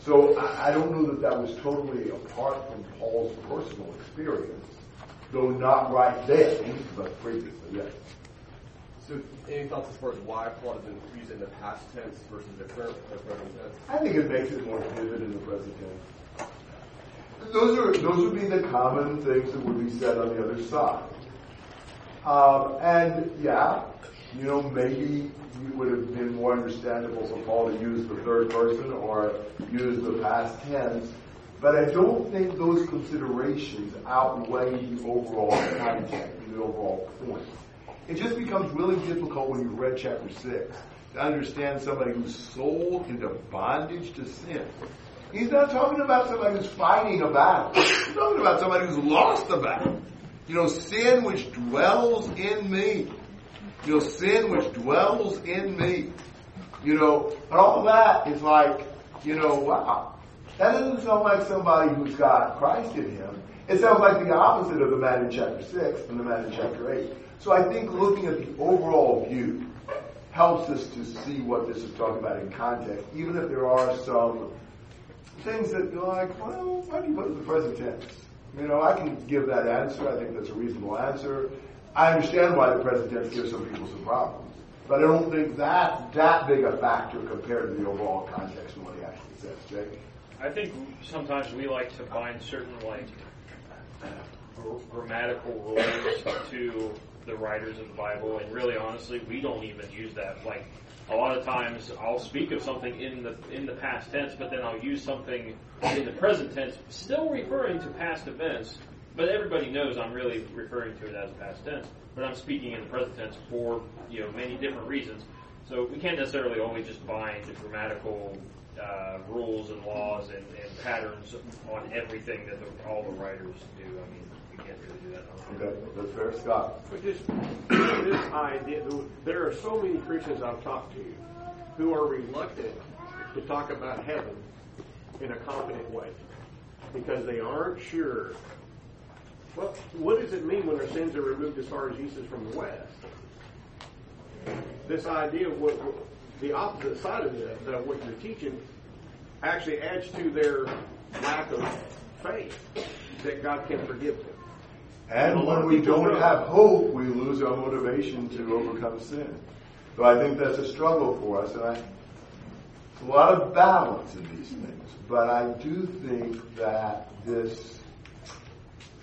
So I, I don't know that that was totally apart from Paul's personal experience, though not right then, but previously, yes. So, any thoughts as far as why Paul doesn't use in the past tense versus the current the present tense? I think it makes it more vivid in the present tense. Those are those would be the common things that would be said on the other side. Um, and yeah, you know, maybe it would have been more understandable for Paul to use the third person or use the past tense. But I don't think those considerations outweigh the overall content, the overall point. It just becomes really difficult when you've read chapter 6 to understand somebody who's sold into bondage to sin. He's not talking about somebody who's fighting a battle. He's talking about somebody who's lost the battle. You know, sin which dwells in me. You know, sin which dwells in me. You know, and all that is like, you know, wow. That doesn't sound like somebody who's got Christ in him. It sounds like the opposite of the man in chapter 6 and the man in chapter 8. So I think looking at the overall view helps us to see what this is talking about in context, even if there are some things that you're like, well, why do you put in the present tense? You know, I can give that answer. I think that's a reasonable answer. I understand why the present tense gives some people some problems, but I don't think that that big a factor compared to the overall context of what he actually says. Jake? I think sometimes we like to find certain like grammatical rules to the writers of the Bible, and really, honestly, we don't even use that. Like a lot of times, I'll speak of something in the in the past tense, but then I'll use something in the present tense, still referring to past events. But everybody knows I'm really referring to it as past tense. But I'm speaking in the present tense for you know many different reasons. So we can't necessarily only just bind the grammatical uh, rules and laws and, and, patterns on everything that the, all the writers do. I mean, can't do that. Okay, that's fair, Scott. But just this idea, there are so many Christians I've talked to who are reluctant to talk about heaven in a confident way because they aren't sure. Well, what does it mean when our sins are removed as far as east is from the west? This idea of what, the opposite side of this, that what you're teaching, actually adds to their lack of faith that God can forgive them. And when we don't have hope, we lose our motivation to overcome sin. So I think that's a struggle for us, and I, a lot of balance in these things. But I do think that this,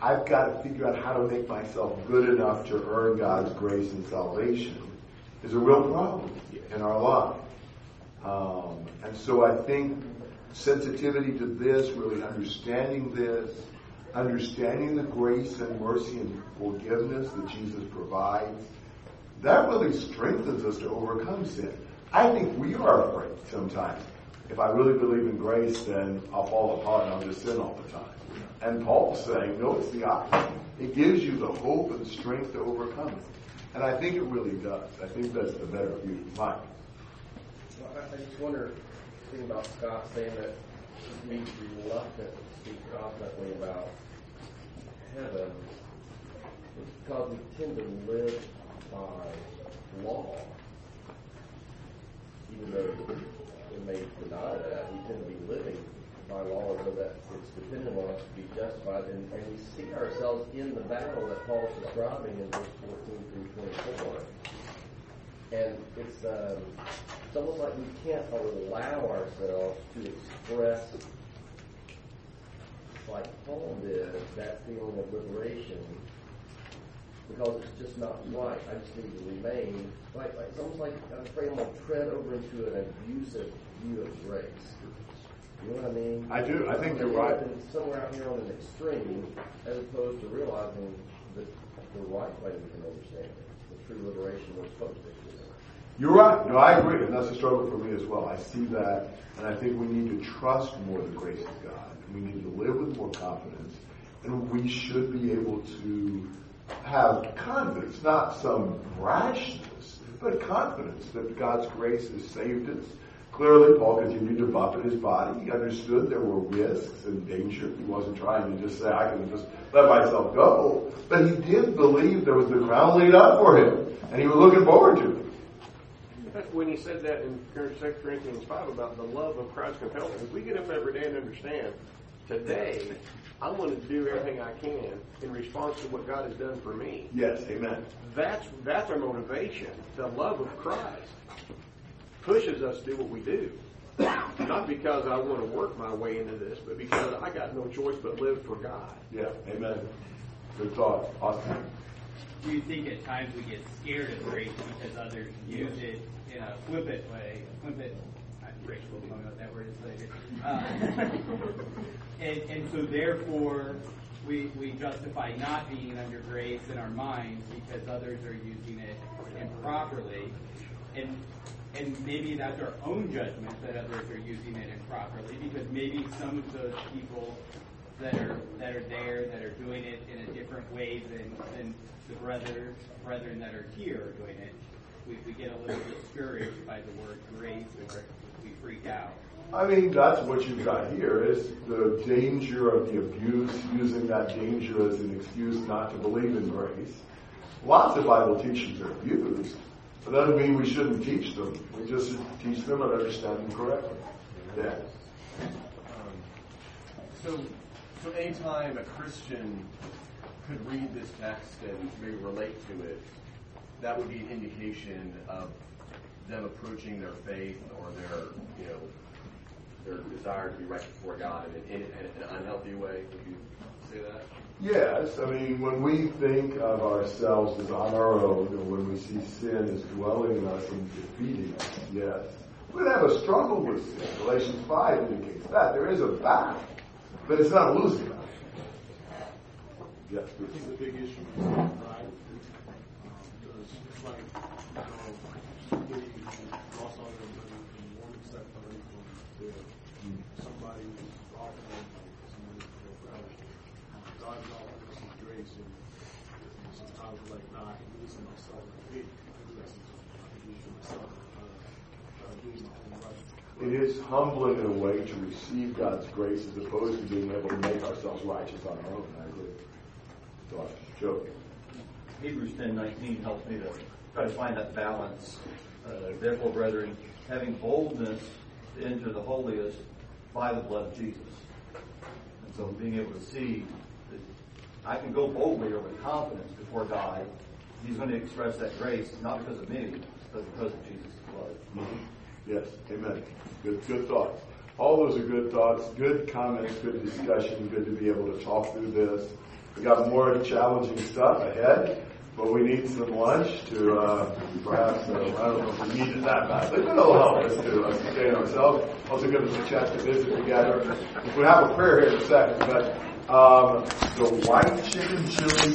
I've got to figure out how to make myself good enough to earn God's grace and salvation is a real problem in our life. Um, and so I think sensitivity to this, really understanding this, understanding the grace and mercy and forgiveness that Jesus provides, that really strengthens us to overcome sin. I think we are afraid sometimes. If I really believe in grace, then I'll fall apart and I'll just sin all the time. And Paul's saying, no, it's the opposite. It gives you the hope and strength to overcome it. And I think it really does. I think that's the better view. Mike. Well, I, I just wonder, thinking about Scott saying that he's reluctant to speak confidently about heaven, it's because we tend to live by law. Even though we may deny that, we tend to be living by law so that it's dependent on us to be justified. And, and we see ourselves in the battle that Paul's describing in verse 14 through 24. And it's, um, it's almost like we can't allow ourselves to express, like Paul did, that feeling of liberation because it's just not right. I just need to remain. Like, like it's almost like I'm afraid I'm going to tread over into an abusive view of grace. You know what I mean? I do. I think you're right. Somewhere out here on an extreme, as opposed to realizing that the right way we can understand it, the true liberation we're supposed to experience. You're right. No, I agree, and that's a struggle for me as well. I see that, and I think we need to trust more the grace of God. We need to live with more confidence, and we should be able to have confidence, not some brashness, but confidence that God's grace has saved us. Clearly, Paul continued to buffet his body. He understood there were risks and danger. He wasn't trying to just say, I can just let myself go. But he did believe there was the crown laid up for him, and he was looking forward to it. When he said that in 2 Corinthians 5 about the love of Christ compelled us, if we get up every day and understand, today, I'm going to do everything I can in response to what God has done for me. Yes, amen. That's that's our motivation. The love of Christ pushes us to do what we do. Not because I want to work my way into this, but because I got no choice but live for God. Yeah, amen. Good thought. Awesome. Do you think at times we get scared of grace because others use it in a flippant way? Flippant. Rachel will tell me what that word is later. Uh, and, and so therefore, we, we justify not being under grace in our minds because others are using it improperly. And and maybe that's our own judgment that others are using it improperly because maybe some of those people that are that are there that are doing it in a different way than, than the brother brethren that are here are doing it. We, we get a little bit discouraged by the word grace or we freak out. I mean, that's what you've got here is the danger of the abuse, using that danger as an excuse not to believe in grace. Lots of Bible teachings are abused. But that doesn't mean we shouldn't teach them. We just teach them and understand them correctly. Yeah. Um, so, so anytime a Christian could read this text and maybe relate to it, that would be an indication of them approaching their faith or their, you know, their desire to be right before God in, in, in an unhealthy way. Would you say that? Yes, I mean, when we think of ourselves as on our own, or when we see sin as dwelling in us and defeating us, yes. We have a struggle with sin. Galatians 5 indicates that. There is a battle, but it's not a losing battle. Yes, I think the big issue is pride. Because it's like, you know, getting lost on them in one step away from their, somebody who's offering somebody their fellowship. God is all this is grace, and, and sometimes we're like, nah, I can do this in myself. Like, hey, I can do this. I can do this for myself. I'm trying to, trying to do it my own right. It is humbling in a way to receive God's grace as opposed to being able to make ourselves righteous on our own. I agree. Josh, Joe. Hebrews 10:19 helps me to try to find that balance. Uh, Therefore, brethren, having boldness to enter the holiest by the blood of Jesus. And so being able to see that I can go boldly or with confidence before God. He's going to express that grace, not because of me, but because of Jesus' blood. Yes, amen. Good, good thoughts. All those are good thoughts, good comments, good discussion, good to be able to talk through this. We got more challenging stuff ahead, but we need some lunch to uh, perhaps, uh, I don't know if we need it that badly, but it'll help us to uh, sustain ourselves. Also give us a chance to visit together. We have a prayer here in a second, but um, the white chicken chili